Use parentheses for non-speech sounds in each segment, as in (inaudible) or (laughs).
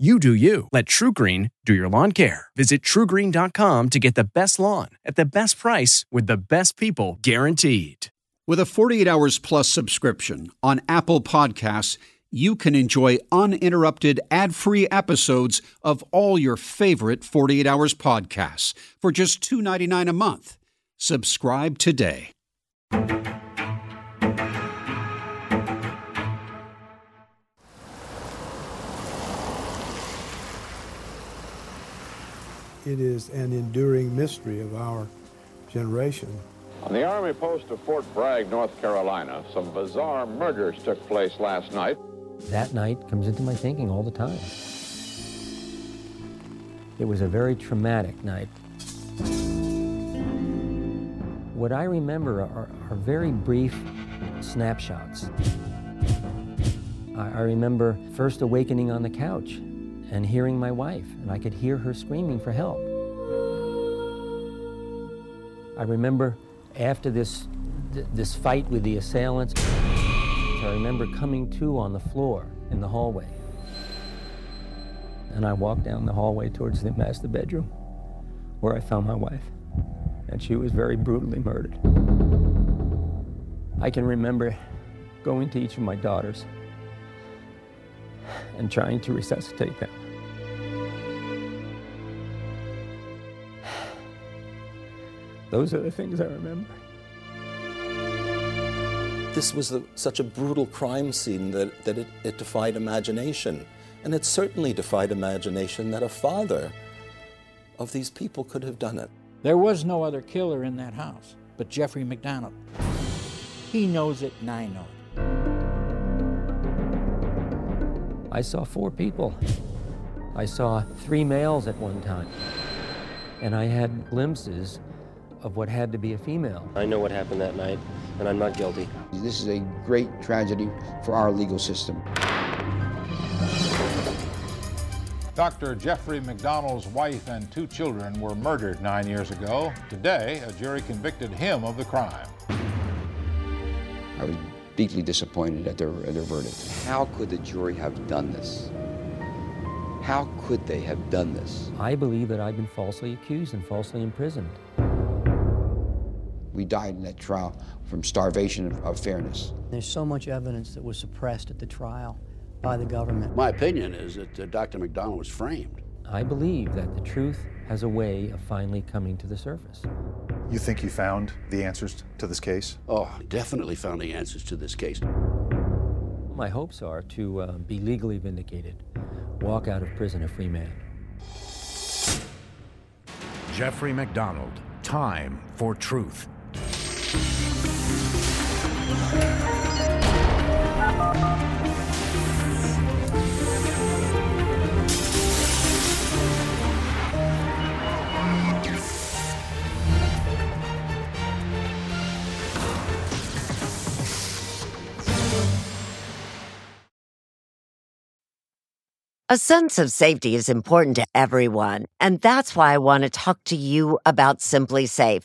You do you. Let TruGreen do your lawn care. Visit trugreen.com to get the best lawn at the best price with the best people guaranteed. With a 48 Hours Plus subscription on Apple Podcasts, you can enjoy uninterrupted ad free episodes of all your favorite 48 Hours podcasts for just $2.99 a month. Subscribe today. It is an enduring mystery of our generation. On the Army post of Fort Bragg, North Carolina, some bizarre murders took place last night. That night comes into my thinking all the time. It was a very traumatic night. What I remember are, are very brief snapshots. I, I remember first awakening on the couch and hearing my wife, and I could hear her screaming for help. I remember after this, th- this fight with the assailants, I remember coming to on the floor in the hallway. And I walked down the hallway towards the master bedroom where I found my wife. And she was very brutally murdered. I can remember going to each of my daughters and trying to resuscitate them. Those are the things I remember. This was a, such a brutal crime scene that, that it, it defied imagination. And it certainly defied imagination that a father of these people could have done it. There was no other killer in that house but Jeffrey MacDonald. He knows it, and I know it. I saw four people. I saw three males at one time. And I had glimpses of what had to be a female. I know what happened that night, and I'm not guilty. This is a great tragedy for our legal system. Dr. Jeffrey MacDonald's wife and two children were murdered nine years ago. Today, a jury convicted him of the crime. I was deeply disappointed at their, at their verdict. How could the jury have done this? How could they have done this? I believe that I've been falsely accused and falsely imprisoned. We died in that trial from starvation of, of fairness. There's so much evidence that was suppressed at the trial by the government. My opinion is that uh, Dr. MacDonald was framed. I believe that the truth has a way of finally coming to the surface. You think you found the answers to this case? Oh, definitely found the answers to this case. My hopes are to uh, be legally vindicated, walk out of prison a free man. Jeffrey MacDonald, Time for Truth. A sense of safety is important to everyone, and that's why I want to talk to you about SimpliSafe.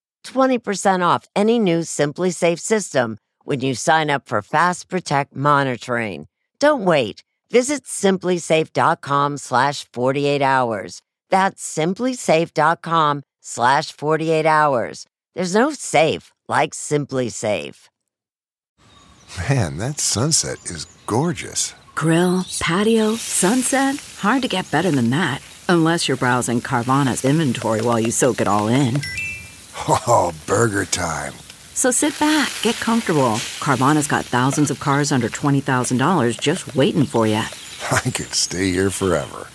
20% off any new SimpliSafe system when you sign up for Fast Protect monitoring. Don't wait. Visit simplisafe.com slash 48 hours. That's simplisafe.com slash 48 hours. There's no safe like SimpliSafe. Man, that sunset is gorgeous. Grill, patio, sunset. Hard to get better than that. Unless you're browsing Carvana's inventory while you soak it all in. Oh, burger time. So sit back, get comfortable. Carvana's got thousands of cars under $20,000 just waiting for you. (laughs) I could stay here forever.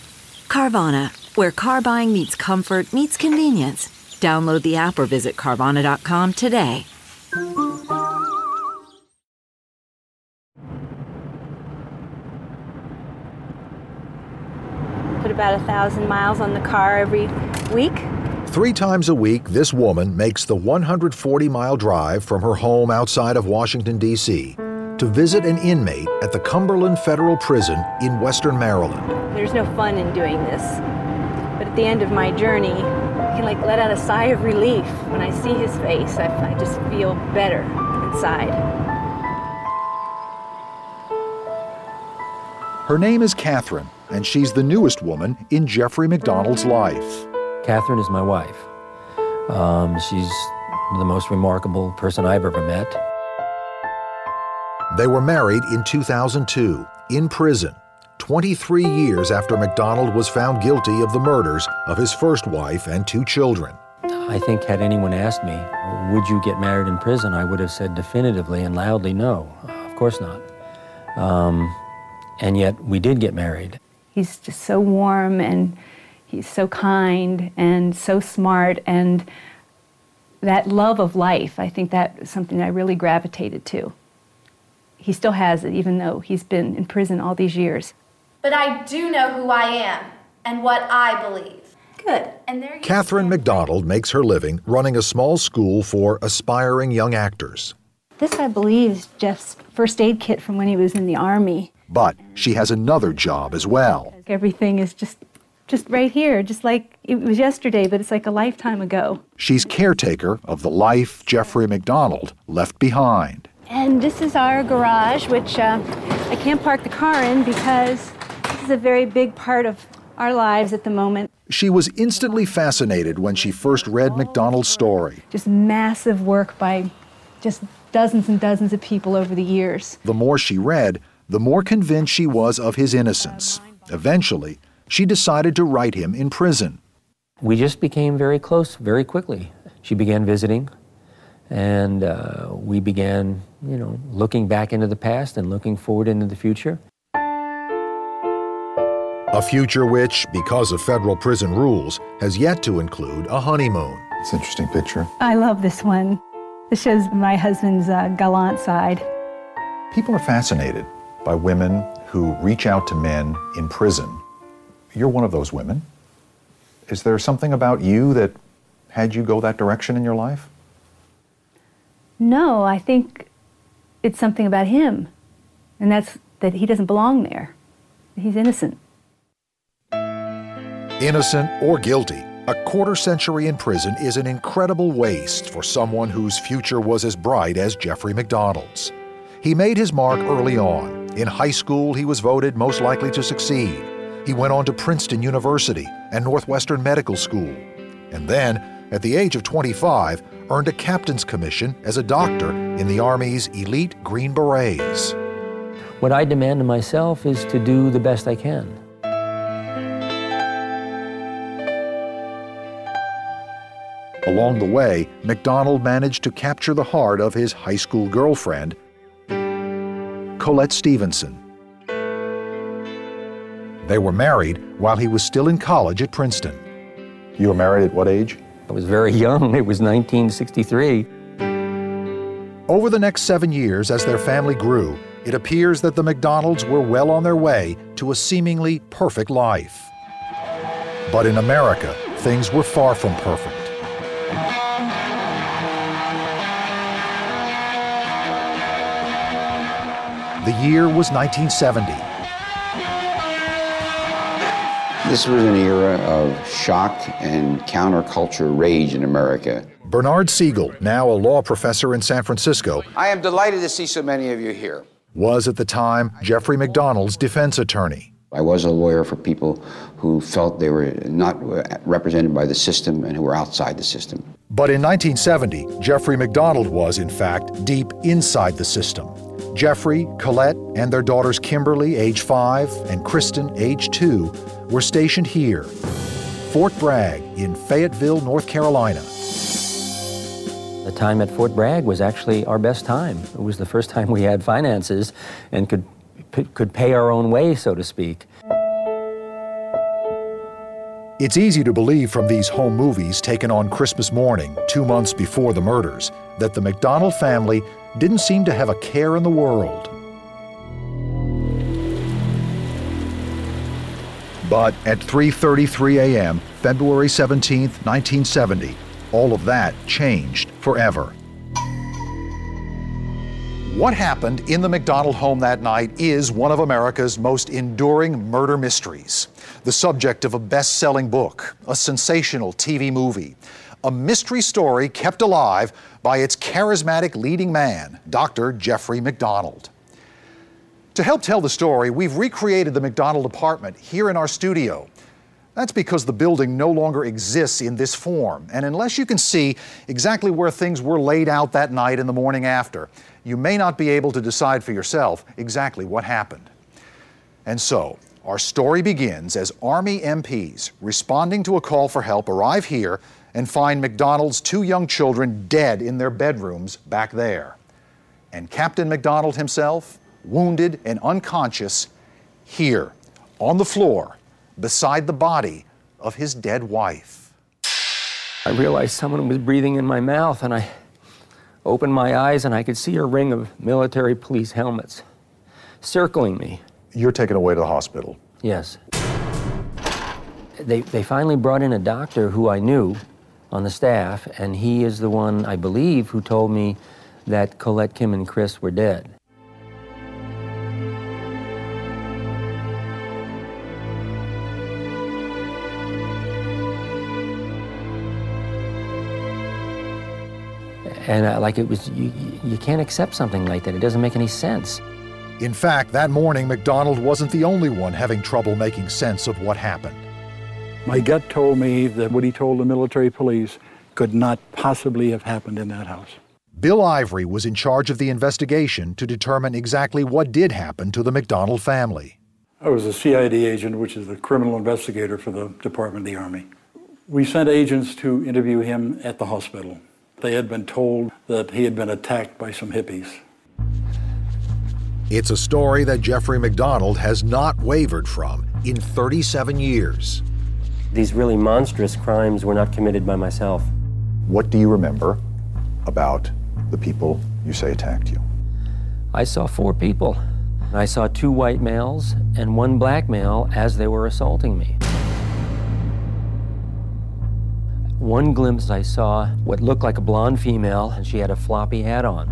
Carvana, where car buying meets comfort, meets convenience. Download the app or visit Carvana.com today. Put about a thousand miles on the car every week. Three times a week, this woman makes the 140 mile drive from her home outside of Washington, D.C. to visit an inmate at the Cumberland Federal Prison in Western Maryland. There's no fun in doing this. But at the end of my journey, I can like let out a sigh of relief when I see his face. I, I just feel better inside. Her name is Catherine, and she's the newest woman in Jeffrey MacDonald's life. Catherine is my wife. Um, she's the most remarkable person I've ever met. They were married in 2002 in prison, 23 years after MacDonald was found guilty of the murders of his first wife and two children. I think, had anyone asked me, would you get married in prison, I would have said definitively and loudly no. Of course not. Um, and yet we did get married. He's just so warm and he's so kind and so smart and that love of life, I think that is something I really gravitated to. He still has it, even though he's been in prison all these years. But I do know who I am and what I believe. Good. And there you Catherine MacDonald makes her living running a small school for aspiring young actors. This, I believe, is Jeff's first aid kit from when he was in the Army. But she has another job as well. Everything is just just right here, just like it was yesterday, but it's like a lifetime ago. She's caretaker of the life Jeffrey MacDonald left behind. And this is our garage, which uh, I can't park the car in because this is a very big part of our lives at the moment. She was instantly fascinated when she first read MacDonald's story. Just massive work by just dozens and dozens of people over the years. The more she read, the more convinced she was of his innocence. Eventually, she decided to write him in prison. We just became very close very quickly. She began visiting, and uh, we began, you know, looking back into the past and looking forward into the future. A future which, because of federal prison rules, has yet to include a honeymoon. It's an interesting picture. I love this one. This shows my husband's uh, gallant side. People are fascinated by women who reach out to men in prison. You're one of those women. Is there something about you that had you go that direction in your life? No, I think it's something about him, and that's that he doesn't belong there. He's innocent. Innocent or guilty, a quarter century in prison is an incredible waste for someone whose future was as bright as Jeffrey MacDonald's. He made his mark early on. In high school, he was voted most likely to succeed. He went on to Princeton University and Northwestern Medical School. And then, at the age of 25, earned a captain's commission as a doctor in the Army's elite Green Berets. What I demand of myself is to do the best I can. Along the way, MacDonald managed to capture the heart of his high school girlfriend, Colette Stevenson. They were married while he was still in college at Princeton. You were married at what age? I was very young. It was 1963. Over the next seven years, as their family grew, it appears that the MacDonalds were well on their way to a seemingly perfect life. But in America, things were far from perfect. The year was 1970. This was an era of shock and counterculture rage in America. Bernard Segal, now a law professor in San Francisco, I am delighted to see so many of you here. was at the time Jeffrey MacDonald's defense attorney. I was a lawyer for people who felt they were not represented by the system and who were outside the system. But in 1970, Jeffrey MacDonald was, in fact, deep inside the system. Jeffrey, Colette, and their daughters Kimberly, age five, and Kristen, age two, were stationed here, Fort Bragg in Fayetteville, North Carolina. The time at Fort Bragg was actually our best time. It was the first time we had finances and could, could pay our own way, so to speak. It's easy to believe from these home movies taken on Christmas morning, two months before the murders, that the MacDonald family didn't seem to have a care in the world. But at 3:33 a.m., February 17, 1970, all of that changed forever. What happened in the MacDonald home that night is one of America's most enduring murder mysteries, the subject of a best selling book, a sensational TV movie, a mystery story kept alive by its charismatic leading man, Dr. Jeffrey MacDonald. To help tell the story, we've recreated the MacDonald apartment here in our studio. That's because the building no longer exists in this form, and unless you can see exactly where things were laid out that night and the morning after, you may not be able to decide for yourself exactly what happened. And so, our story begins as Army MPs responding to a call for help arrive here and find MacDonald's two young children dead in their bedrooms back there. And Captain MacDonald himself, wounded and unconscious, here on the floor beside the body of his dead wife. I realized someone was breathing in my mouth, and I opened my eyes and I could see a ring of military police helmets circling me. You're taken away to the hospital. Yes. They, they finally brought in a doctor who I knew on the staff, and he is the one, I believe, who told me that Colette, Kim, and Chris were dead. And uh, like it was, you, you can't accept something like that. It doesn't make any sense. In fact, that morning, MacDonald wasn't the only one having trouble making sense of what happened. My gut told me that what he told the military police could not possibly have happened in that house. Bill Ivory was in charge of the investigation to determine exactly what did happen to the MacDonald family. I was a CID agent, which is the criminal investigator for the Department of the Army. We sent agents to interview him at the hospital. They had been told that he had been attacked by some hippies. It's a story that Jeffrey MacDonald has not wavered from in 37 years. These really monstrous crimes were not committed by myself. What do you remember about the people you say attacked you? I saw four people. I saw two white males and one black male as they were assaulting me. One glimpse, I saw what looked like a blonde female, and she had a floppy hat on.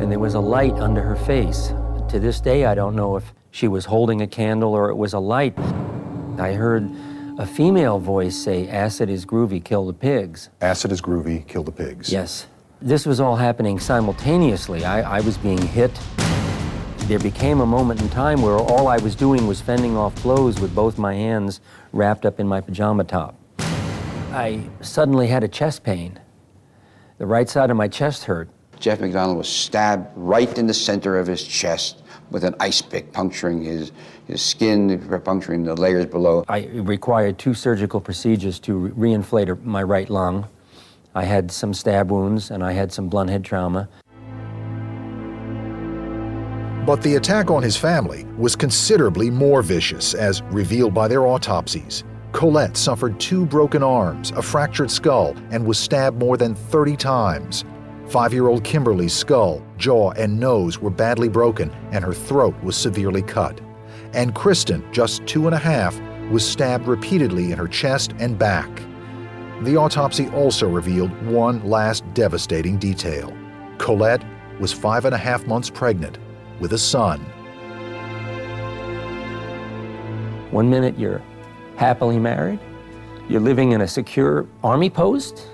And there was a light under her face. To this day, I don't know if she was holding a candle or it was a light. I heard a female voice say, Acid is groovy, kill the pigs. Acid is groovy, kill the pigs. Yes. This was all happening simultaneously. I, I was being hit. There became a moment in time where all I was doing was fending off blows with both my hands wrapped up in my pajama top. I suddenly had a chest pain. The right side of my chest hurt. Jeff MacDonald was stabbed right in the center of his chest with an ice pick, puncturing his, his skin, puncturing the layers below. I required two surgical procedures to reinflate my right lung. I had some stab wounds and I had some blunt head trauma. But the attack on his family was considerably more vicious, as revealed by their autopsies. Colette suffered two broken arms, a fractured skull, and was stabbed more than 30 times. Five year old Kimberly's skull, jaw, and nose were badly broken, and her throat was severely cut. And Kristen, just two and a half, was stabbed repeatedly in her chest and back. The autopsy also revealed one last devastating detail. Colette was five and a half months pregnant with a son. One minute you're happily married, you're living in a secure army post,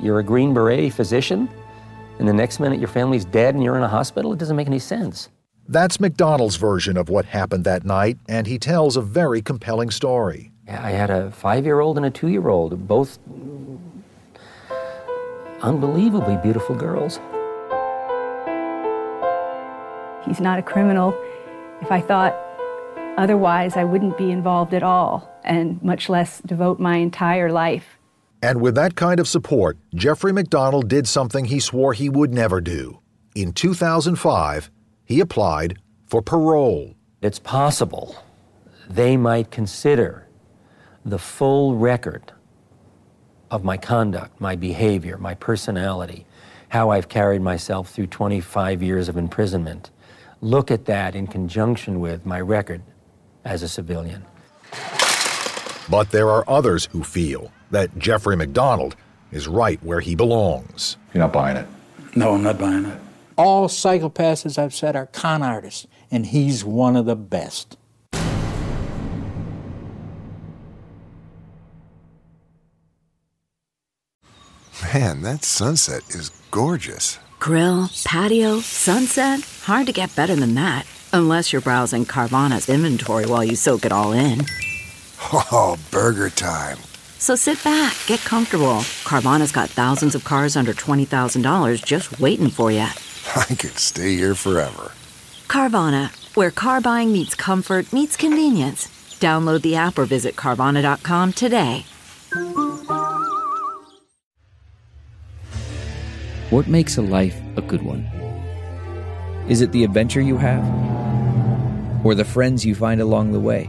you're a Green Beret physician, and the next minute your family's dead and you're in a hospital? It doesn't make any sense. That's MacDonald's version of what happened that night, and he tells a very compelling story. I had a five year old and a two year old, both unbelievably beautiful girls. He's not a criminal. If I thought otherwise, I wouldn't be involved at all, and much less devote my entire life. And with that kind of support, Jeffrey MacDonald did something he swore he would never do. In 2005, he applied for parole. It's possible they might consider the full record of my conduct, my behavior, my personality, how I've carried myself through 25 years of imprisonment. Look at that in conjunction with my record as a civilian. But there are others who feel that Jeffrey MacDonald is right where he belongs. You're not buying it? No, I'm not buying it. All psychopaths, as I've said, are con artists, and he's one of the best. Man, that sunset is gorgeous. Grill, patio, sunset. Hard to get better than that. Unless you're browsing Carvana's inventory while you soak it all in. (laughs) Oh, burger time. So sit back, get comfortable. Carvana's got thousands of cars under $20,000 just waiting for you. (laughs) I could stay here forever. Carvana, where car buying meets comfort, meets convenience. Download the app or visit Carvana.com today. What makes a life a good one? Is it the adventure you have? Or the friends you find along the way?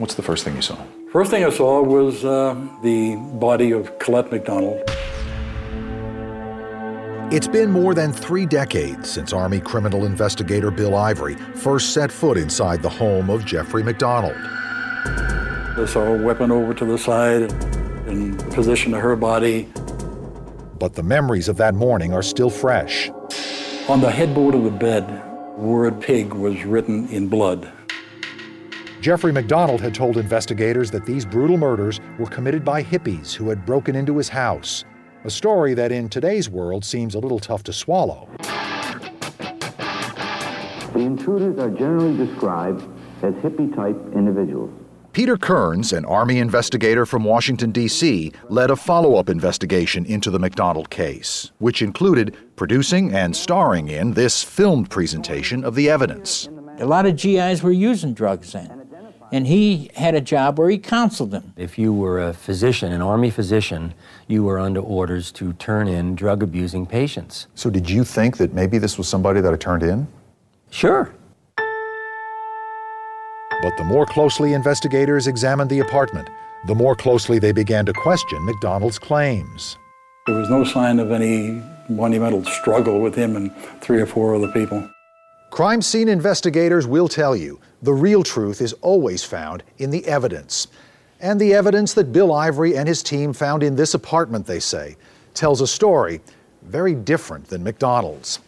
What's the first thing you saw? First thing I saw was uh, the body of Colette MacDonald. It's been more than three decades since Army criminal investigator Bill Ivory first set foot inside the home of Jeffrey MacDonald. I saw a weapon over to the side in position to her body. But the memories of that morning are still fresh. On the headboard of the bed, the word pig was written in blood. Jeffrey MacDonald had told investigators that these brutal murders were committed by hippies who had broken into his house. A story that in today's world seems a little tough to swallow. The intruders are generally described as hippie type individuals. Peter Kearns, an Army investigator from Washington, D.C., led a follow up investigation into the MacDonald case, which included producing and starring in this filmed presentation of the evidence. A lot of GIs were using drugs then. And he had a job where he counseled them. If you were a physician, an Army physician, you were under orders to turn in drug abusing patients. So, did you think that maybe this was somebody that I turned in? Sure. But the more closely investigators examined the apartment, the more closely they began to question MacDonald's claims. There was no sign of any monumental struggle with him and three or four other people. Crime scene investigators will tell you the real truth is always found in the evidence. And the evidence that Bill Ivory and his team found in this apartment, they say, tells a story very different than MacDonald's.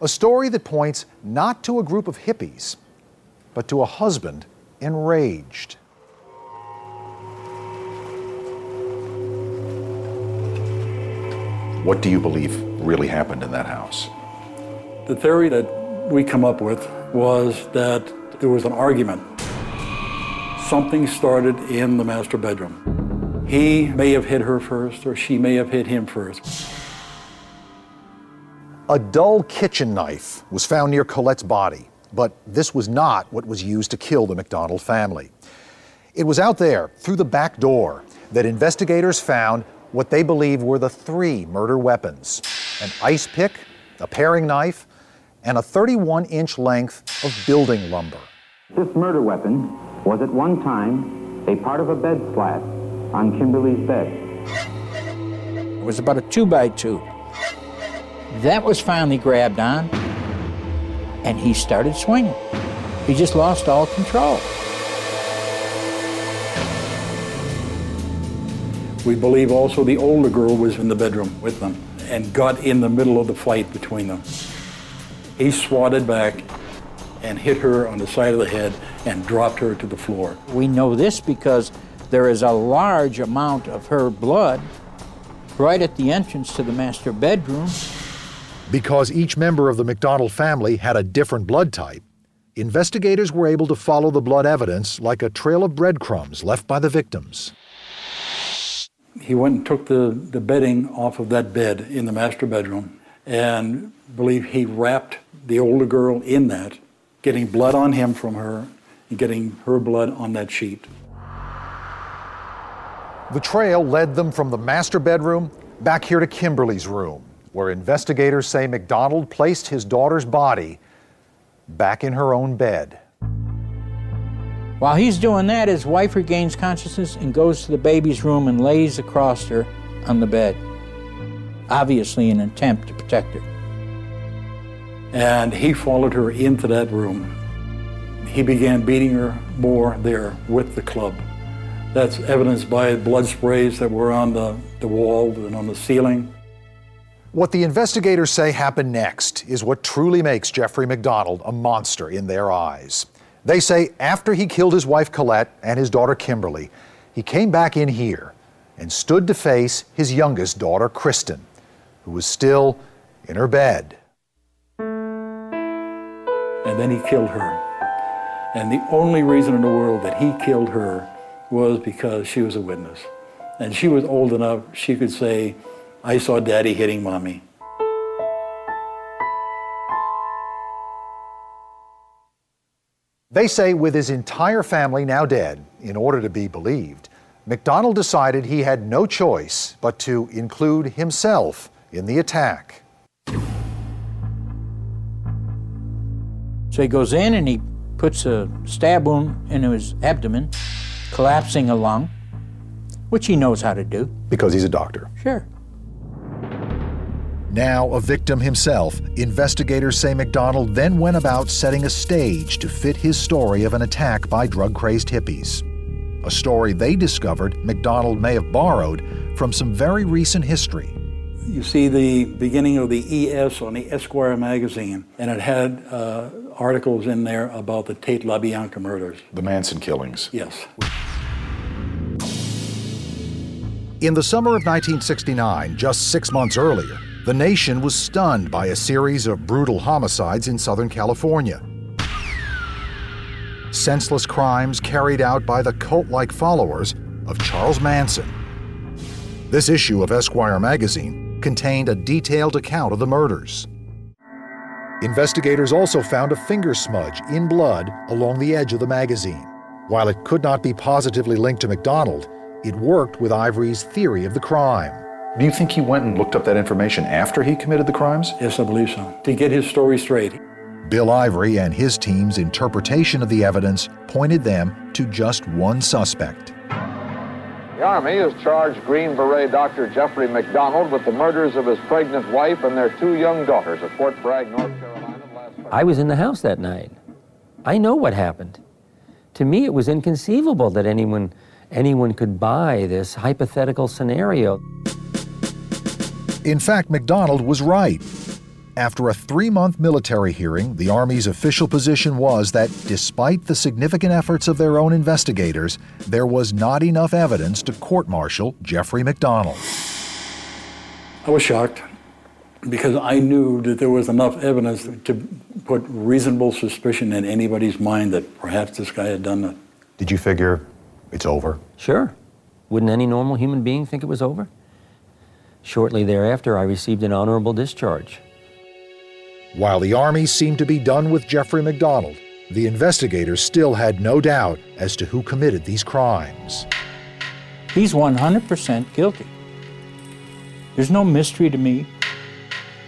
A story that points not to a group of hippies, but to a husband enraged. What do you believe really happened in that house? The theory that we come up with was that there was an argument. Something started in the master bedroom. He may have hit her first, or she may have hit him first. A dull kitchen knife was found near Colette's body, but this was not what was used to kill the MacDonald family. It was out there, through the back door, that investigators found what they believe were the three murder weapons an ice pick, a paring knife, and a 31 inch length of building lumber. This murder weapon was at one time a part of a bed slat on Kimberly's bed. It was about a two by two. That was finally grabbed on, and he started swinging. He just lost all control. We believe also the older girl was in the bedroom with them and got in the middle of the fight between them. He swatted back and hit her on the side of the head and dropped her to the floor. We know this because there is a large amount of her blood right at the entrance to the master bedroom. Because each member of the MacDonald family had a different blood type, investigators were able to follow the blood evidence like a trail of breadcrumbs left by the victims. He went and took the, the bedding off of that bed in the master bedroom and believe he wrapped the older girl in that, getting blood on him from her and getting her blood on that sheet. The trail led them from the master bedroom back here to Kimberly's room, where investigators say MacDonald placed his daughter's body back in her own bed. While he's doing that, his wife regains consciousness and goes to the baby's room and lays across her on the bed, obviously in an attempt to protect her. And he followed her into that room. He began beating her more there with the club. That's evidenced by blood sprays that were on the, the wall and on the ceiling. What the investigators say happened next is what truly makes Jeffrey MacDonald a monster in their eyes. They say after he killed his wife Colette and his daughter Kimberly, he came back in here and stood to face his youngest daughter Kristen, who was still in her bed. Then he killed her. And the only reason in the world that he killed her was because she was a witness. And she was old enough, she could say, I saw daddy hitting mommy. They say with his entire family now dead, in order to be believed, MacDonald decided he had no choice but to include himself in the attack. So he goes in and he puts a stab wound into his abdomen, collapsing a lung, which he knows how to do. Because he's a doctor. Sure. Now a victim himself, investigators say MacDonald then went about setting a stage to fit his story of an attack by drug crazed hippies. A story they discovered MacDonald may have borrowed from some very recent history. You see the beginning of the ES on the Esquire magazine, and it had uh, articles in there about the Tate LaBianca murders. The Manson killings. Yes. In the summer of 1969, just six months earlier, the nation was stunned by a series of brutal homicides in Southern California. Senseless crimes carried out by the cult like followers of Charles Manson. This issue of Esquire magazine contained a detailed account of the murders. Investigators also found a finger smudge in blood along the edge of the magazine. While it could not be positively linked to MacDonald, it worked with Ivory's theory of the crime. Do you think he went and looked up that information after he committed the crimes? Yes, I believe so. To get his story straight. Bill Ivory and his team's interpretation of the evidence pointed them to just one suspect. The Army has charged Green Beret Dr. Jeffrey MacDonald with the murders of his pregnant wife and their two young daughters at Fort Bragg, North Carolina. Last I was in the house that night. I know what happened. To me, it was inconceivable that anyone, anyone could buy this hypothetical scenario. In fact, MacDonald was right. After a three month military hearing, the Army's official position was that despite the significant efforts of their own investigators, there was not enough evidence to court martial Jeffrey MacDonald. I was shocked. because I knew that there was enough evidence to put reasonable suspicion in anybody's mind that perhaps this guy had done it. Did you figure it's over? Sure. Wouldn't any normal human being think it was over? Shortly thereafter, I received an honorable discharge. While the Army seemed to be done with Jeffrey MacDonald, the investigators still had no doubt as to who committed these crimes. He's 100% guilty. There's no mystery to me.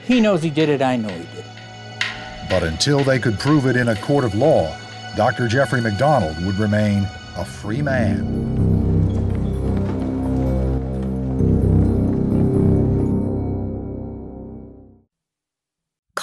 He knows he did it, I know he did it. But until they could prove it in a court of law, Dr. Jeffrey MacDonald would remain a free man.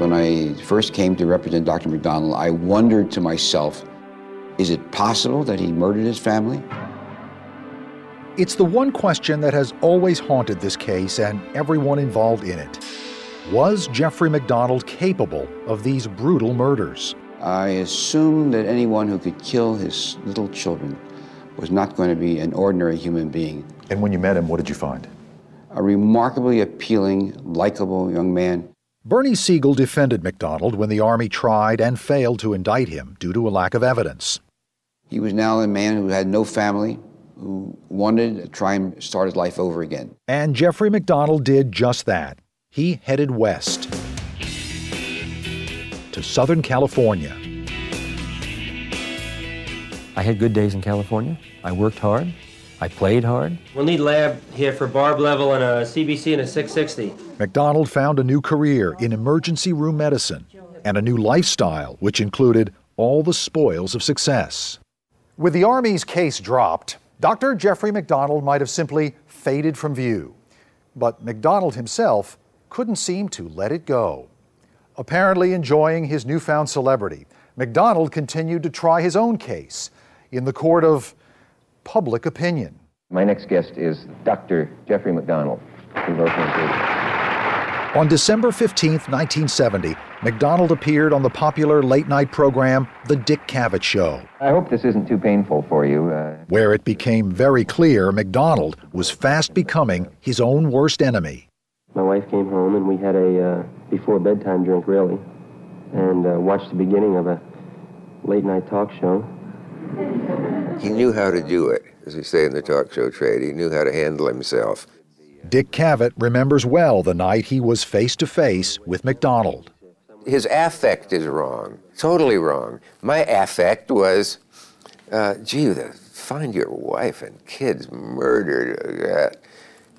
When I first came to represent Dr. MacDonald, I wondered to myself, is it possible that he murdered his family? It's the one question that has always haunted this case and everyone involved in it. Was Jeffrey MacDonald capable of these brutal murders? I assumed that anyone who could kill his little children was not going to be an ordinary human being. And when you met him, what did you find? A remarkably appealing, likable young man. Bernie Segal defended MacDonald when the Army tried and failed to indict him due to a lack of evidence. He was now a man who had no family, who wanted to try and start his life over again. And Jeffrey MacDonald did just that. He headed west to Southern California. I had good days in California. I worked hard. I played hard. We'll need lab here for barb level and a CBC and a 660. MacDonald found a new career in emergency room medicine and a new lifestyle, which included all the spoils of success. With the Army's case dropped, Dr. Jeffrey MacDonald might have simply faded from view. But MacDonald himself couldn't seem to let it go. Apparently enjoying his newfound celebrity, MacDonald continued to try his own case in the court of public opinion. My next guest is Dr. Jeffrey MacDonald. On December 15, 1970, MacDonald appeared on the popular late night program The Dick Cavett Show. I hope this isn't too painful for you. Uh... Where it became very clear MacDonald was fast becoming his own worst enemy. My wife came home and we had a uh, before bedtime drink, really, and uh, watched the beginning of a late night talk show. He knew how to do it, as we say in the talk show trade. He knew how to handle himself. Dick Cavett remembers well the night he was face to face with MacDonald. His affect is wrong, totally wrong. My affect was, uh, gee, the, find your wife and kids murdered. Uh,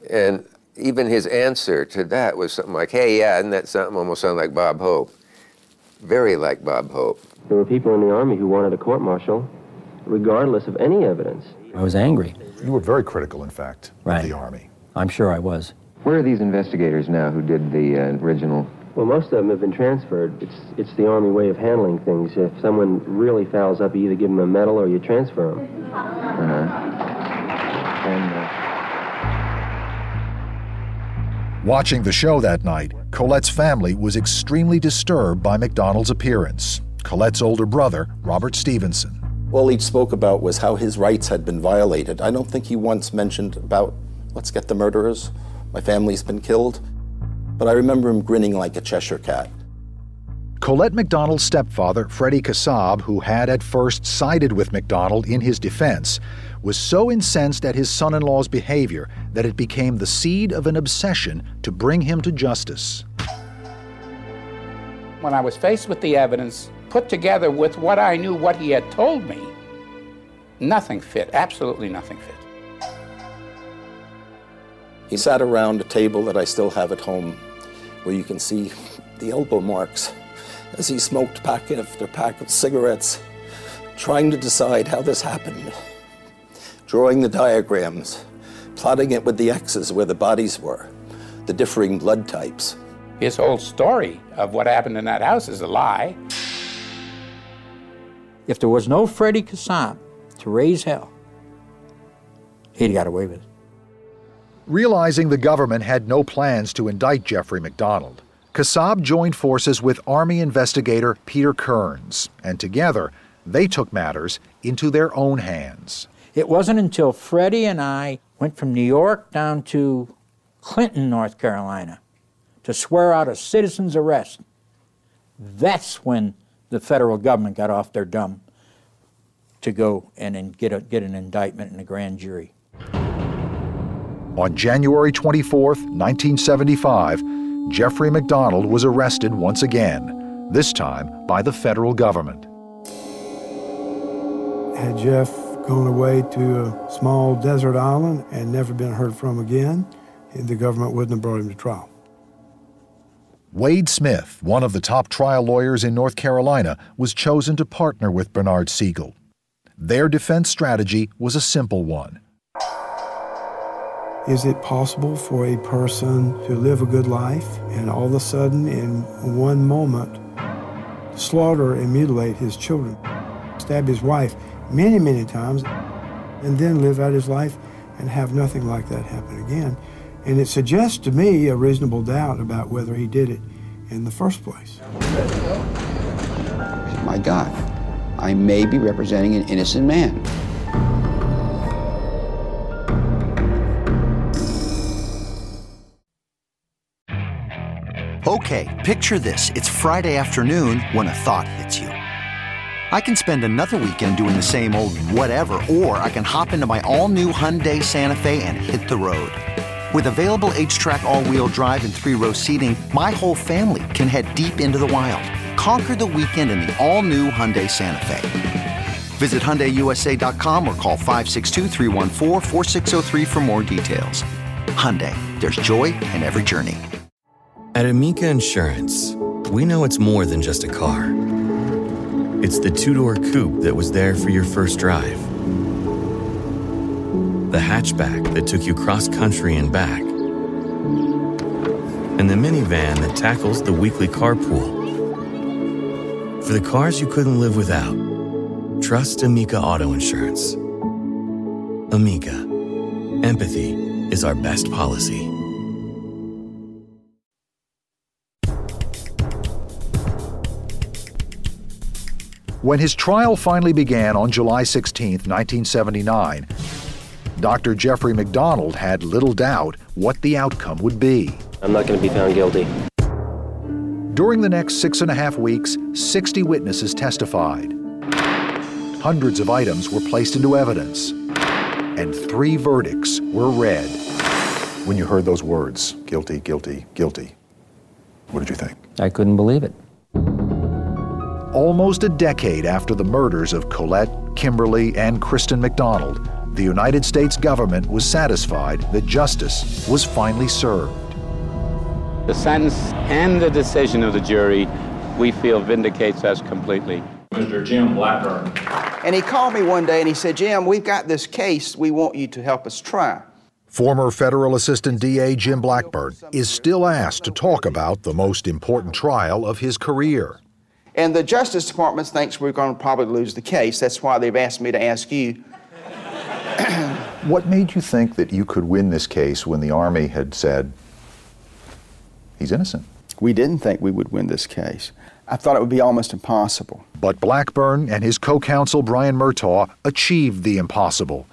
and even his answer to that was something like, hey, yeah, isn't that something almost sound like Bob Hope? Very like Bob Hope. There were people in the Army who wanted a court martial regardless of any evidence. I was angry. You were very critical, in fact, right. of the Army. I'm sure I was. Where are these investigators now who did the uh, original? Well, most of them have been transferred. It's, it's the Army way of handling things. If someone really fouls up, you either give them a medal or you transfer them. Uh-huh. And, uh... Watching the show that night, Colette's family was extremely disturbed by MacDonald's appearance. Colette's older brother, Robert Stevenson. All he spoke about was how his rights had been violated. I don't think he once mentioned about, let's get the murderers, my family's been killed. But I remember him grinning like a Cheshire cat. Colette MacDonald's stepfather, Freddie Kassab, who had at first sided with MacDonald in his defense, was so incensed at his son in law's behavior that it became the seed of an obsession to bring him to justice. When I was faced with the evidence, put together with what I knew, what he had told me, nothing fit, absolutely nothing fit. He sat around a table that I still have at home where you can see the elbow marks as he smoked pack after pack of cigarettes, trying to decide how this happened, drawing the diagrams, plotting it with the X's where the bodies were, the differing blood types. His whole story of what happened in that house is a lie. If there was no Freddie Kassab to raise hell, he'd got away with it. Realizing the government had no plans to indict Jeffrey MacDonald, Kassab joined forces with Army investigator Peter Kearns, and together they took matters into their own hands. It wasn't until Freddie and I went from New York down to Clinton, North Carolina, to swear out a citizen's arrest. That's when the federal government got off their dumb to go and get, a, get an indictment in a grand jury. On January 24, 1975, Jeffrey MacDonald was arrested once again, this time by the federal government. Had Jeff gone away to a small desert island and never been heard from again, the government wouldn't have brought him to trial. Wade Smith, one of the top trial lawyers in North Carolina, was chosen to partner with Bernard Segal. Their defense strategy was a simple one is it possible for a person to live a good life and all of a sudden, in one moment, slaughter and mutilate his children, stab his wife many, many times, and then live out his life and have nothing like that happen again? And it suggests to me a reasonable doubt about whether he did it in the first place. My God, I may be representing an innocent man. Okay, picture this. It's Friday afternoon when a thought hits you. I can spend another weekend doing the same old whatever, or I can hop into my all new Hyundai Santa Fe and hit the road. With available HTRAC all wheel drive, and three row seating, my whole family can head deep into the wild. Conquer the weekend in the all new Hyundai Santa Fe. Visit HyundaiUSA.com or call 562 for more details. Hyundai, there's joy in every journey. At Amica Insurance, we know it's more than just a car. It's the two door coupe that was there for your first drive, the hatchback that took you cross country and back, and the minivan that tackles the weekly carpool. For the cars you couldn't live without, trust Amica Auto Insurance. Amica, empathy is our best policy. When his trial finally began on July 16, 1979, Dr. Jeffrey MacDonald had little doubt what the outcome would be. I'm not going to be found guilty. During the next six and a half weeks, 60 witnesses testified. Hundreds of items were placed into evidence, and three verdicts were read. When you heard those words, guilty, guilty, guilty, what did you think? I couldn't believe it. Almost a decade after the murders of Colette, Kimberly, and Kristen MacDonald, the United States government was satisfied that justice was finally served. The sentence and the decision of the jury, we feel, vindicates us completely. Mr. Jim Blackburn. And he called me one day and he said, Jim, we've got this case we want you to help us try. Former federal assistant DA Jim Blackburn is still asked to talk about the most important trial of his career. And the Justice Department thinks we're going to probably lose the case. That's why they've asked me to ask you. (clears throat) what made you think that you could win this case when the Army had said he's innocent? We didn't think we would win this case. I thought it would be almost impossible. But Blackburn and his co counsel Brian Murtaugh achieved the impossible,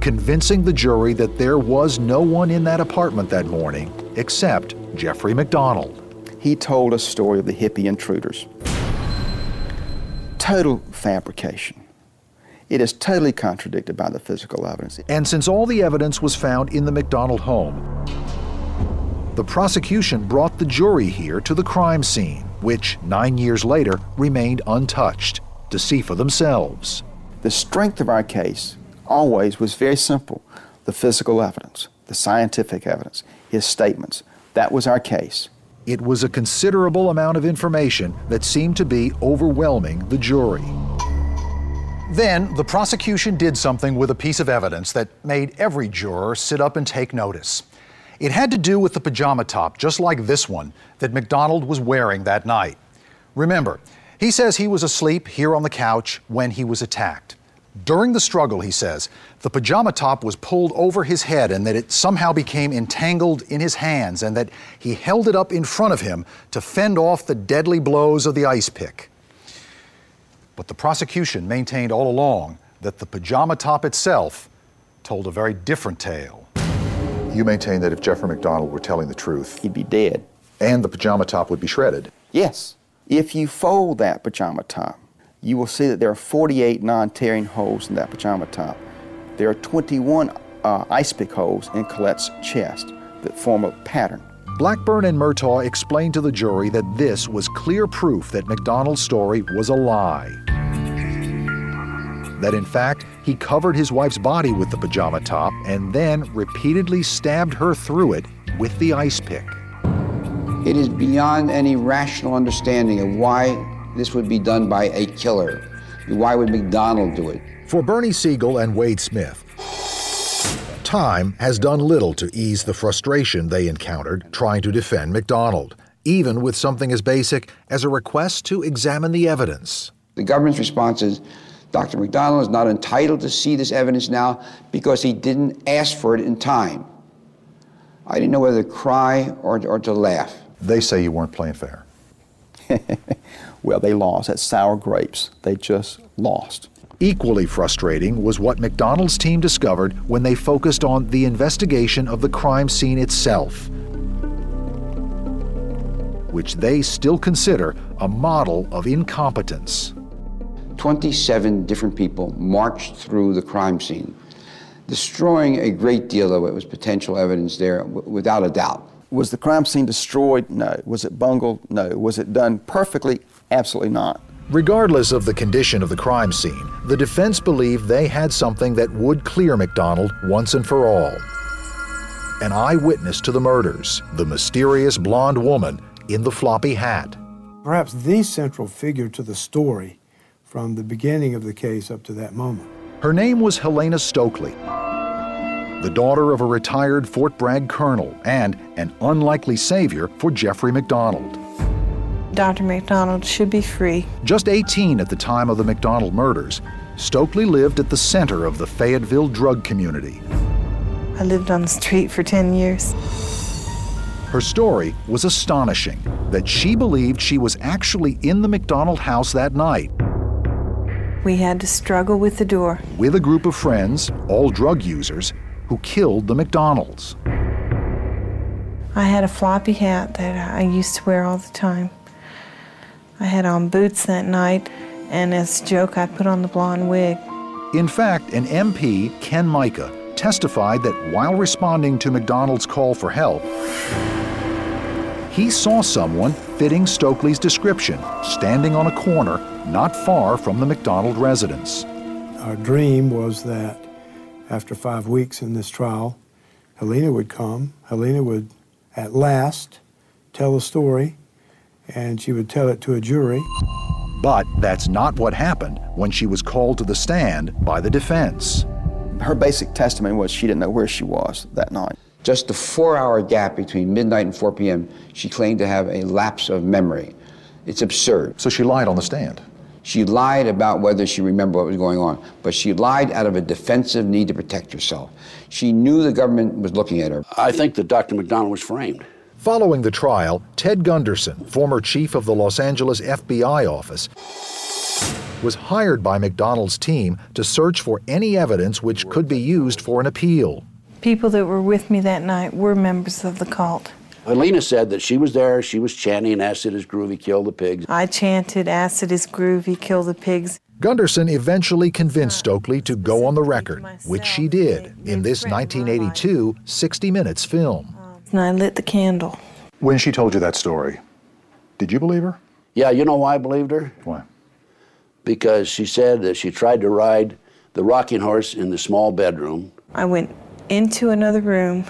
convincing the jury that there was no one in that apartment that morning except Jeffrey MacDonald. he told a story of the hippie intruders. Total fabrication. It is totally contradicted by the physical evidence. And since all the evidence was found in the MacDonald home, the prosecution brought the jury here to the crime scene, which nine years later remained untouched, to see for themselves. The strength of our case always was very simple the physical evidence, the scientific evidence, his statements. That was our case. It was a considerable amount of information that seemed to be overwhelming the jury. Then the prosecution did something with a piece of evidence that made every juror sit up and take notice. It had to do with the pajama top, just like this one, that MacDonald was wearing that night. Remember, he says he was asleep here on the couch when he was attacked. During the struggle, he says, the pajama top was pulled over his head and that it somehow became entangled in his hands and that he held it up in front of him to fend off the deadly blows of the ice pick. But the prosecution maintained all along that the pajama top itself told a very different tale. You maintain that if Jeffrey MacDonald were telling the truth, he'd be dead. And the pajama top would be shredded. Yes. If you fold that pajama top, you will see that there are 48 non-tearing holes in that pajama top. There are 21 uh, ice pick holes in Colette's chest that form a pattern. Blackburn and Murtaugh explained to the jury that this was clear proof that MacDonald's story was a lie. That in fact, he covered his wife's body with the pajama top and then repeatedly stabbed her through it with the ice pick. It is beyond any rational understanding of why this would be done by a killer. Why would MacDonald do it? For Bernie Segal and Wade Smith, time has done little to ease the frustration they encountered trying to defend MacDonald, even with something as basic as a request to examine the evidence. The government's response is Dr. MacDonald is not entitled to see this evidence now because he didn't ask for it in time. I didn't know whether to cry or, or to laugh. They say you weren't playing fair. (laughs) well, they lost. That's sour grapes. They just lost. Equally frustrating was what MacDonald's team discovered when they focused on the investigation of the crime scene itself, which they still consider a model of incompetence. 27 different people marched through the crime scene, destroying a great deal of what was potential evidence there, without a doubt. Was the crime scene destroyed? No. Was it bungled? No. Was it done perfectly? Absolutely not. Regardless of the condition of the crime scene, the defense believed they had something that would clear MacDonald once and for all. An eyewitness to the murders, the mysterious blonde woman in the floppy hat. Perhaps the central figure to the story from the beginning of the case up to that moment. Her name was Helena Stoeckley, the daughter of a retired Fort Bragg colonel and an unlikely savior for Jeffrey MacDonald. Dr. MacDonald should be free. Just 18 at the time of the MacDonald murders, Stoeckley lived at the center of the Fayetteville drug community. I lived on the street for 10 years. Her story was astonishing that she believed she was actually in the MacDonald house that night. We had to struggle with the door. With a group of friends, all drug users, who killed the MacDonalds. I had a floppy hat that I used to wear all the time. I had on boots that night, and as a joke, I put on the blonde wig. In fact, an MP, Ken Mica, testified that while responding to MacDonald's call for help, he saw someone fitting Stoeckley's description, standing on a corner not far from the MacDonald residence. Our dream was that after five weeks in this trial, Helena would come. Helena would, at last, tell the story and she would tell it to a jury. But that's not what happened when she was called to the stand by the defense. Her basic testimony was she didn't know where she was that night. Just the four hour gap between midnight and 4 p.m., she claimed to have a lapse of memory. It's absurd. So she lied on the stand? She lied about whether she remembered what was going on, but she lied out of a defensive need to protect herself. She knew the government was looking at her. I think that Dr. MacDonald was framed. Following the trial, Ted Gunderson, former chief of the Los Angeles FBI office, was hired by MacDonald's team to search for any evidence which could be used for an appeal. People that were with me that night were members of the cult. Helena said that she was there, she was chanting, acid is groovy, kill the pigs. I chanted, acid is groovy, kill the pigs. Gunderson eventually convinced Stoeckley to go on the record, which she did in this 1982 60 Minutes film. And I lit the candle. When she told you that story, did you believe her? Yeah, you know why I believed her? Why? Because she said that she tried to ride the rocking horse in the small bedroom. I went into another room,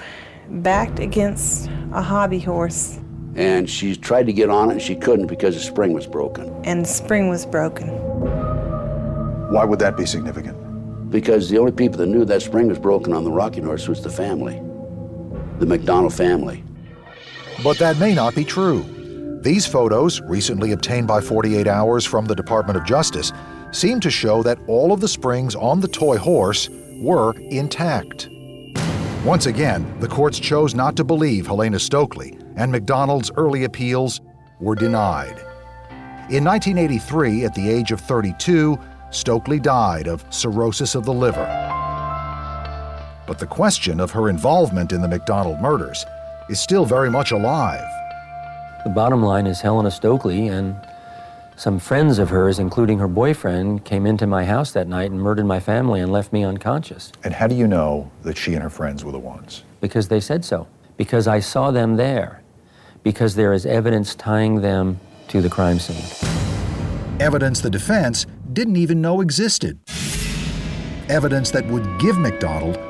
backed against a hobby horse, And she tried to get on it and she couldn't because the spring was broken. and the spring was broken. Why would that be significant? Because the only people that knew that spring was broken on the rocking horse was the family, the MacDonald family. But that may not be true. These photos, recently obtained by 48 Hours from the Department of Justice, seem to show that all of the springs on the toy horse were intact. Once again, the courts chose not to believe Helena Stoeckley, and MacDonald's early appeals were denied. In 1983, at the age of 32, Stoeckley died of cirrhosis of the liver. But the question of her involvement in the MacDonald murders is still very much alive. The bottom line is Helena Stoeckley and some friends of hers, including her boyfriend, came into my house that night and murdered my family and left me unconscious. And how do you know that she and her friends were the ones? Because they said so. Because I saw them there. Because there is evidence tying them to the crime scene. Evidence the defense didn't even know existed. Evidence that would give MacDonald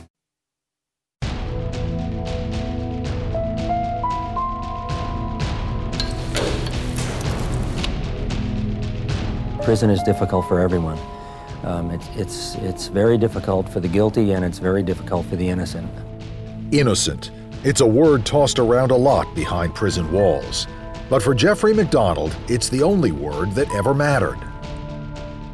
Prison is difficult for everyone. Um, it's, it's, it's very difficult for the guilty and it's very difficult for the innocent. Innocent. It's a word tossed around a lot behind prison walls. But for Jeffrey MacDonald, it's the only word that ever mattered.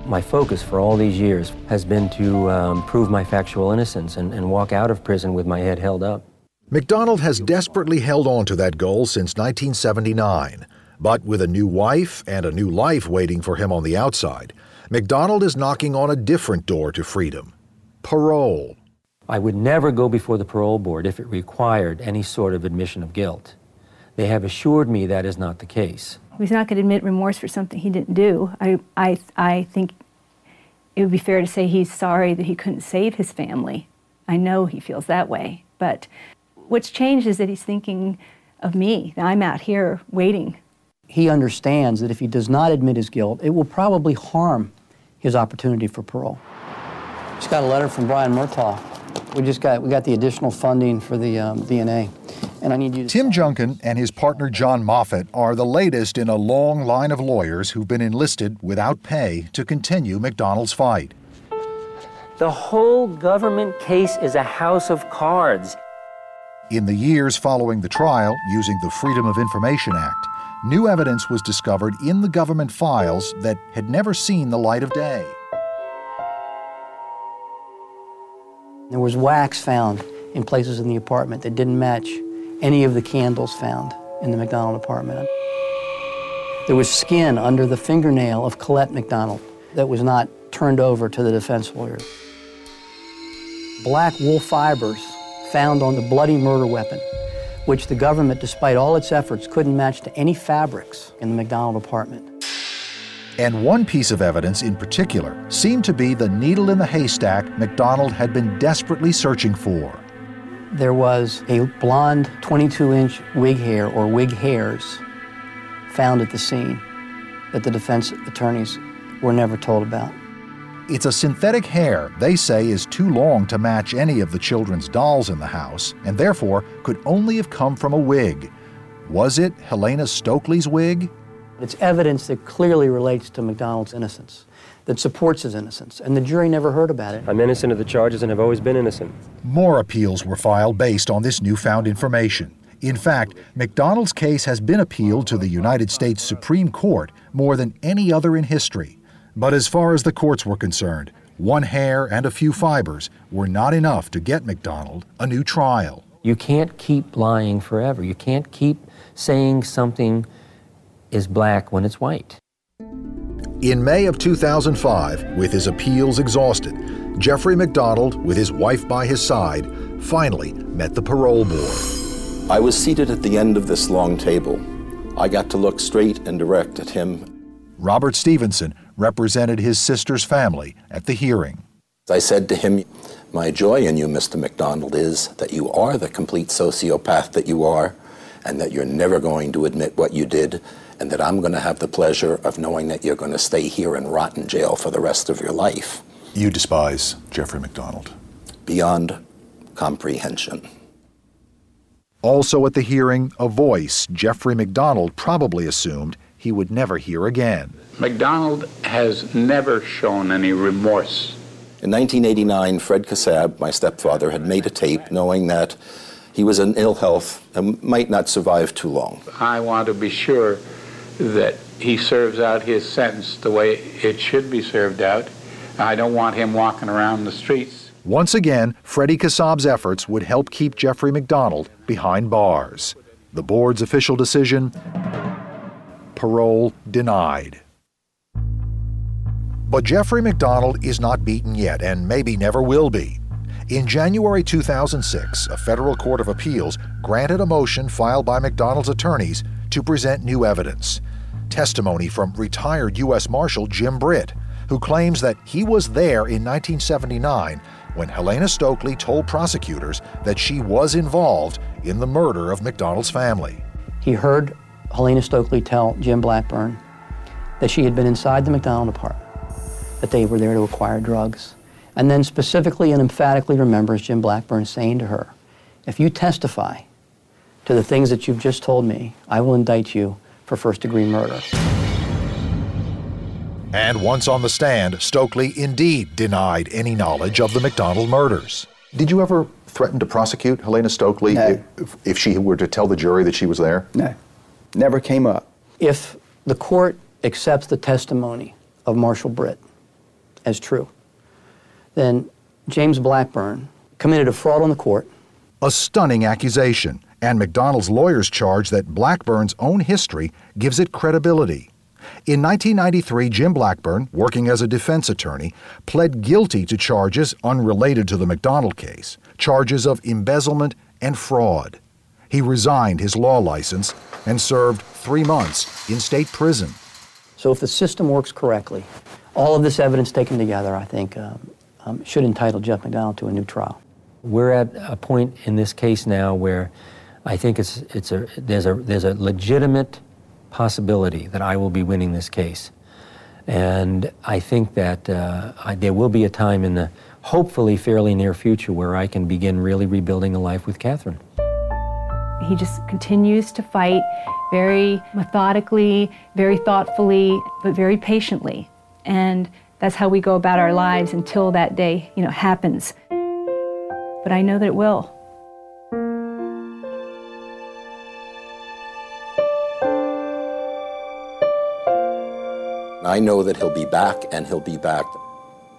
My focus for all these years has been to um, prove my factual innocence and, and walk out of prison with my head held up. MacDonald has desperately held on to that goal since 1979. But with a new wife and a new life waiting for him on the outside, MacDonald is knocking on a different door to freedom parole. I would never go before the parole board if it required any sort of admission of guilt. They have assured me that is not the case. He's not going to admit remorse for something he didn't do. I, I, I think it would be fair to say he's sorry that he couldn't save his family. I know he feels that way. But what's changed is that he's thinking of me. that I'm out here waiting. He understands that if he does not admit his guilt, it will probably harm his opportunity for parole. Just got a letter from Brian Murtaugh. We just got we got the additional funding for the um, DNA, and I need you to. Tim Junkin and his partner John Moffat are the latest in a long line of lawyers who've been enlisted without pay to continue MacDonald's fight. The whole government case is a house of cards. In the years following the trial, using the Freedom of Information Act, new evidence was discovered in the government files that had never seen the light of day. There was wax found in places in the apartment that didn't match any of the candles found in the MacDonald apartment. There was skin under the fingernail of Colette MacDonald that was not turned over to the defense lawyer. black wool fibers found on the bloody murder weapon, which the government, despite all its efforts, couldn't match to any fabrics in the MacDonald apartment. And one piece of evidence in particular seemed to be the needle in the haystack MacDonald had been desperately searching for. There was a blonde 22 inch wig hair or wig hairs found at the scene that the defense attorneys were never told about. It's a synthetic hair they say is too long to match any of the children's dolls in the house, and therefore could only have come from a wig. Was it Helena Stoeckley's wig? It's evidence that clearly relates to MacDonald's innocence, that supports his innocence, and the jury never heard about it. I'm innocent of the charges and have always been innocent. More appeals were filed based on this newfound information. In fact, MacDonald's case has been appealed to the United States Supreme Court more than any other in history. But as far as the courts were concerned, one hair and a few fibers were not enough to get MacDonald a new trial. You can't keep lying forever. You can't keep saying something is black when it's white. In May of 2005, with his appeals exhausted, Jeffrey MacDonald, with his wife by his side, finally met the parole board. I was seated at the end of this long table. I got to look straight and direct at him. Robert Stevenson represented his sister's family at the hearing. I said to him, My joy in you, Mr. MacDonald, is that you are the complete sociopath that you are, and that you're never going to admit what you did, and that I'm going to have the pleasure of knowing that you're going to stay here and rot in jail for the rest of your life. You despise Jeffrey MacDonald. Beyond comprehension. Also at the hearing, a voice Jeffrey MacDonald probably assumed he would never hear again. MacDonald has never shown any remorse. In 1989, Fred Kassab, my stepfather, had made a tape knowing that he was in ill health and might not survive too long. I want to be sure that he serves out his sentence the way it should be served out. I don't want him walking around the streets. Once again, Freddie Kassab's efforts would help keep Jeffrey MacDonald behind bars. The board's official decision parole denied. But Jeffrey MacDonald is not beaten yet and maybe never will be. In January 2006, a federal court of appeals granted a motion filed by MacDonald's attorneys to present new evidence. Testimony from retired U.S. Marshal Jim Britt, who claims that he was there in 1979 when Helena Stoeckley told prosecutors that she was involved in the murder of MacDonald's family. He heard Helena Stoeckley tell Jim Blackburn that she had been inside the MacDonald apartment, that they were there to acquire drugs, and then specifically and emphatically remembers Jim Blackburn saying to her, If you testify to the things that you've just told me, I will indict you for first degree murder. And once on the stand, Stoeckley indeed denied any knowledge of the MacDonald murders. Did you ever threaten to prosecute Helena Stoeckley No. if, if she were to tell the jury that she was there? No, never came up. If the court accepts the testimony of Marshal Britt as true, then James Blackburn committed a fraud on the court. A stunning accusation, and MacDonald's lawyers charge that Blackburn's own history gives it credibility. In 1993, Jim Blackburn, working as a defense attorney, pled guilty to charges unrelated to the MacDonald case, charges of embezzlement and fraud. He resigned his law license and served three months in state prison. So if the system works correctly, all of this evidence taken together, I think, um, um, should entitle Jeff MacDonald to a new trial. We're at a point in this case now where I think it's, it's a, there's, a, there's a legitimate possibility that I will be winning this case. And I think that uh, I, there will be a time in the hopefully fairly near future where I can begin really rebuilding a life with Catherine. He just continues to fight very methodically, very thoughtfully, but very patiently. And that's how we go about our lives until that day, you know, happens. But I know that it will. I know that he'll be back and he'll be back.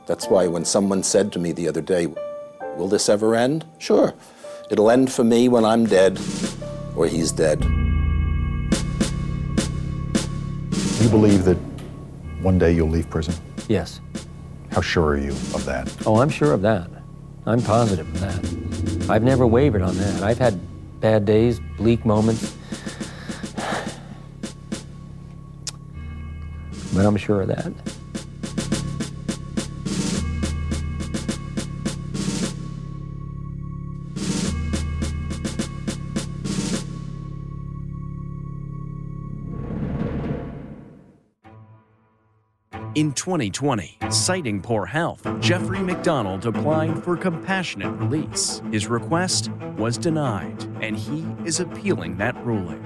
That's why when someone said to me the other day, Will this ever end? Sure. It'll end for me when I'm dead or he's dead. You believe that one day you'll leave prison? Yes. How sure are you of that? Oh, I'm sure of that. I'm positive of that. I've never wavered on that. I've had bad days, bleak moments. (sighs) But I'm sure of that. In 2020, citing poor health, Jeffrey MacDonald applied for compassionate release. His request was denied, and he is appealing that ruling.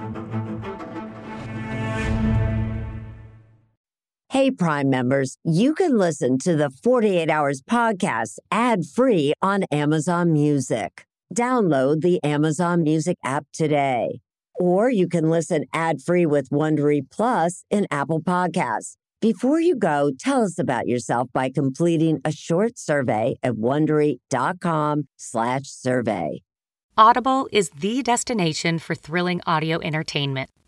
Hey, Prime members, you can listen to the 48 Hours podcast ad free on Amazon Music. Download the Amazon Music app today. Or you can listen ad free with Wondery Plus in Apple Podcasts. Before you go, tell us about yourself by completing a short survey at wondery.com/slash survey. Audible is the destination for thrilling audio entertainment.